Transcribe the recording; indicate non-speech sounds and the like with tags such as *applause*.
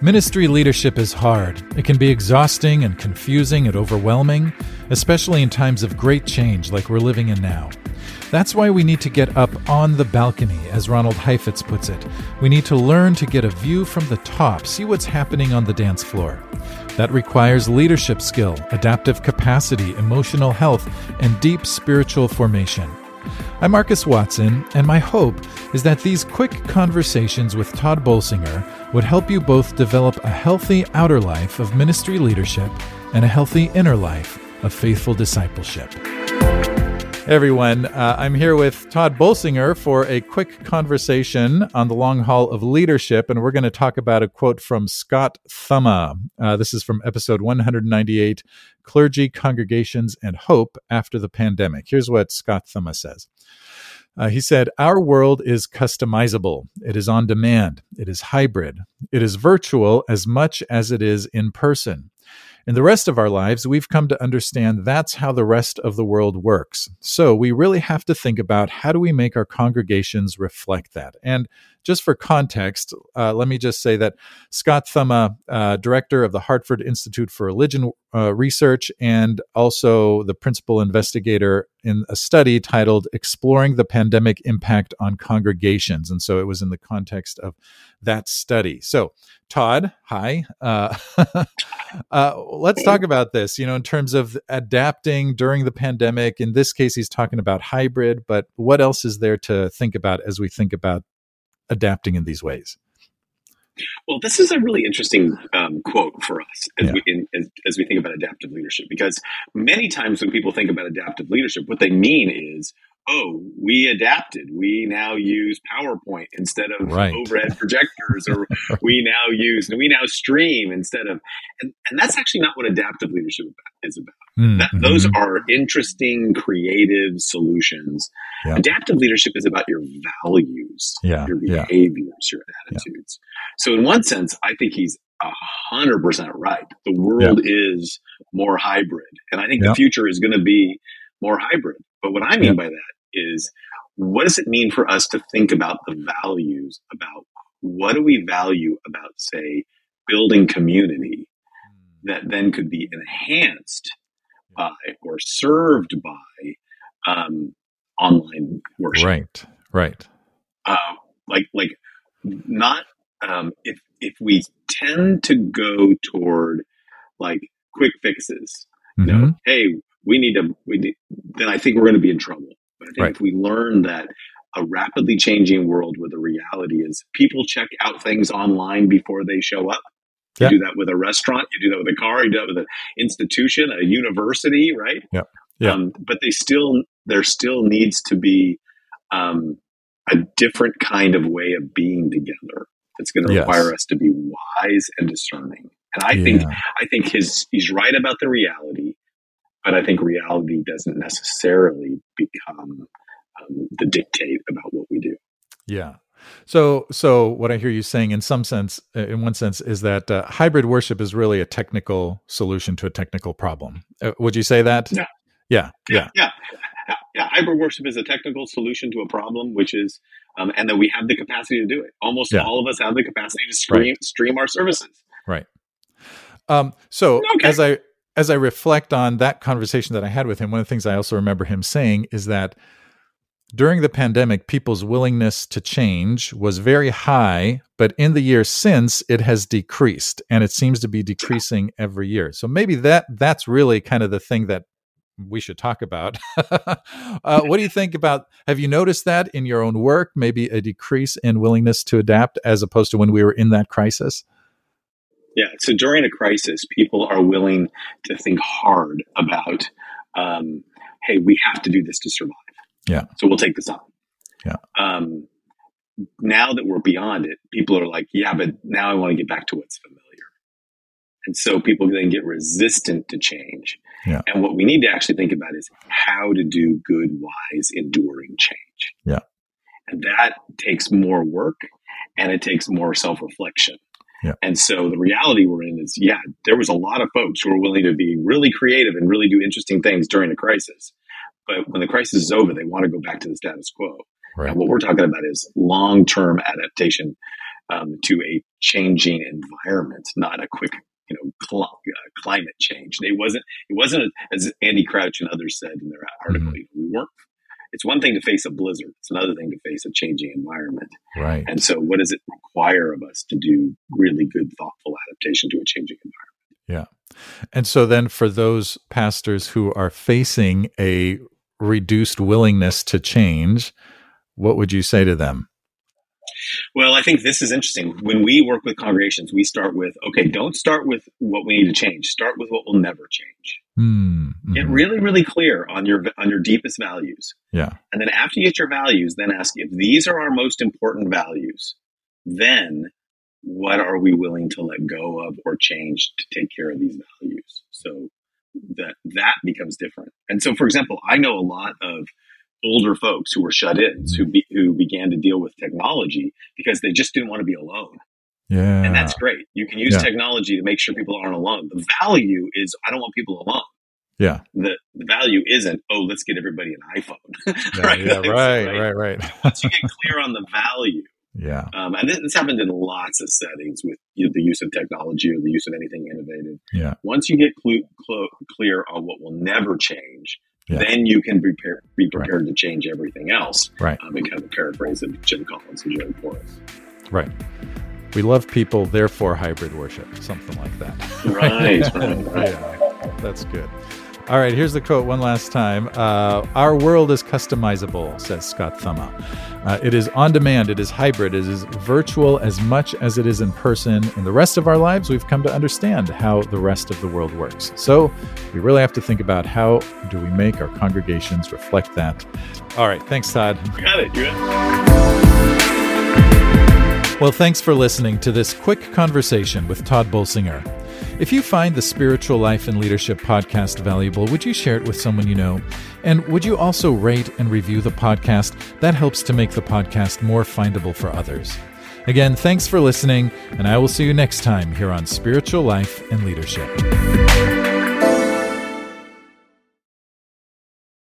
Ministry leadership is hard. It can be exhausting and confusing and overwhelming, especially in times of great change like we're living in now. That's why we need to get up on the balcony, as Ronald Heifetz puts it. We need to learn to get a view from the top, see what's happening on the dance floor. That requires leadership skill, adaptive capacity, emotional health, and deep spiritual formation. I'm Markus Watson, and my hope is that these quick conversations with Tod Bolsinger would help you both develop a healthy outer life of ministry leadership and a healthy inner life of faithful discipleship. Everyone, uh, I'm here with Tod Bolsinger for a quick conversation on the long haul of leadership, and we're going to talk about a quote from Scott Thumma. Uh, this is from episode 198 Clergy, Congregations, and Hope After the Pandemic. Here's what Scott Thumma says. Uh, he said, Our world is customizable. It is on demand. It is hybrid. It is virtual as much as it is in person. In the rest of our lives, we've come to understand that's how the rest of the world works. So we really have to think about how do we make our congregations reflect that. And just for context, uh, let me just say that Scott Thumma, uh, director of the Hartford Institute for Religion uh, Research, and also the principal investigator in a study titled Exploring the Pandemic Impact on Congregations. And so it was in the context of that study. So, Tod, hi. Uh, *laughs* uh, let's talk about this, you know, in terms of adapting during the pandemic. In this case, he's talking about hybrid, but what else is there to think about as we think about adapting in these ways? Well, this is a really interesting um, quote for us as, yeah. we, in, as, as, we think about adaptive leadership, because many times when people think about adaptive leadership, what they mean is, oh, we adapted. We now use PowerPoint instead of right. overhead projectors, or *laughs* we now use, we now stream instead of, and, and that's actually not what adaptive leadership is about. Mm-hmm. That, those are interesting, creative solutions. Yeah. Adaptive leadership is about your values, yeah. your behaviors, your attitudes. So in one sense, I think he's a hundred percent right. The world is more hybrid, and I think the future is going to be more hybrid. But what I mean by that is what does it mean for us to think about the values about what do we value about say building community that then could be enhanced by or served by um, online worship right right uh, like like not um, if if we tend to go toward like quick fixes mm-hmm. you know mm-hmm. hey we need to we need, then i think we're going to be in trouble I think right. if we learn that a rapidly changing world where the reality is people check out things online before they show up. You yeah. do that with a restaurant, you do that with a car, you do that with an institution, a university, right? Yeah. Yeah. Um, but they still, there still needs to be um, a different kind of way of being together. That's going to yes. require us to be wise and discerning. And I yeah. think, I think his, he's right about the reality but I think reality doesn't necessarily become um, the dictate about what we do. Yeah. So, so what I hear you saying, in some sense, uh, in one sense, is that uh, hybrid worship is really a technical solution to a technical problem. Uh, would you say that? Yeah. Yeah. Yeah. Yeah. yeah. yeah. Hybrid worship is a technical solution to a problem, which is, um, and that we have the capacity to do it. Almost yeah. all of us have the capacity to stream right. stream our services. Right. Um, so okay. as I as I reflect on that conversation that I had with him, one of the things I also remember him saying is that during the pandemic, people's willingness to change was very high, but in the years since, it has decreased, and it seems to be decreasing every year. So maybe that that's really kind of the thing that we should talk about. *laughs* uh, what do you think about? Have you noticed that in your own work? Maybe a decrease in willingness to adapt as opposed to when we were in that crisis. Yeah. So during a crisis, people are willing to think hard about, um, hey, we have to do this to survive. Yeah. So we'll take this on. Yeah. Um, now that we're beyond it, people are like, yeah, but now I want to get back to what's familiar. And so people then get resistant to change. Yeah. And what we need to actually think about is how to do good, wise, enduring change. Yeah. And that takes more work and it takes more self reflection. Yeah. And so the reality we're in is, yeah, there was a lot of folks who were willing to be really creative and really do interesting things during the crisis. But when the crisis is over, they want to go back to the status quo. Right. And what we're talking about is long term adaptation um, to a changing environment, not a quick you know cl- uh, climate change. It wasn't it wasn't as Andy Crouch and others said in their article. Mm-hmm. We weren't. It's one thing to face a blizzard. It's another thing to face a changing environment. Right. And so, what does it require of us to do really good, thoughtful adaptation to a changing environment? Yeah. And so then for those pastors who are facing a reduced willingness to change, what would you say to them? Well, I think this is interesting. When we work with congregations, we start with okay, don't start with what we need to change. Start with what will never change. Hmm. Mm-hmm. Get really, really clear on your on your deepest values. Yeah. And then after you get your values, then ask if these are our most important values, then what are we willing to let go of or change to take care of these values? So that that becomes different. And so, for example, I know a lot of older folks who were shut-ins who be, who began to deal with technology because they just didn't want to be alone. Yeah. And that's great. You can use yeah. technology to make sure people aren't alone. The value is I don't want people alone. Yeah. The, the value isn't, oh, let's get everybody an iPhone. *laughs* Yeah, right? Yeah, right, right, right, *laughs* right. Once you get clear on the value. Yeah. Um, and this, this happened in lots of settings with you know, the use of technology or the use of anything innovative. Yeah. Once you get cl- cl- clear on what will never change, yeah. then you can be, be prepared right. to change everything else. Right. Um, and kind of paraphrase of Jim Collins and Jerry Porras. Right. We love people, therefore hybrid worship, something like that. Right. *laughs* right, right. Yeah, that's good. All right, here's the quote one last time. Uh, Our world is customizable, says Scott Thumma. Uh, it is on demand, it is hybrid, it is virtual as much as it is in person. In the rest of our lives, we've come to understand how the rest of the world works. So we really have to think about how do we make our congregations reflect that. All right, thanks, Tod. You got it. You got it. Well, thanks for listening to this quick conversation with Tod Bolsinger. If you find the Spiritual Life and Leadership podcast valuable, would you share it with someone you know? And would you also rate and review the podcast? That helps to make the podcast more findable for others. Again, thanks for listening, and I will see you next time here on Spiritual Life and Leadership.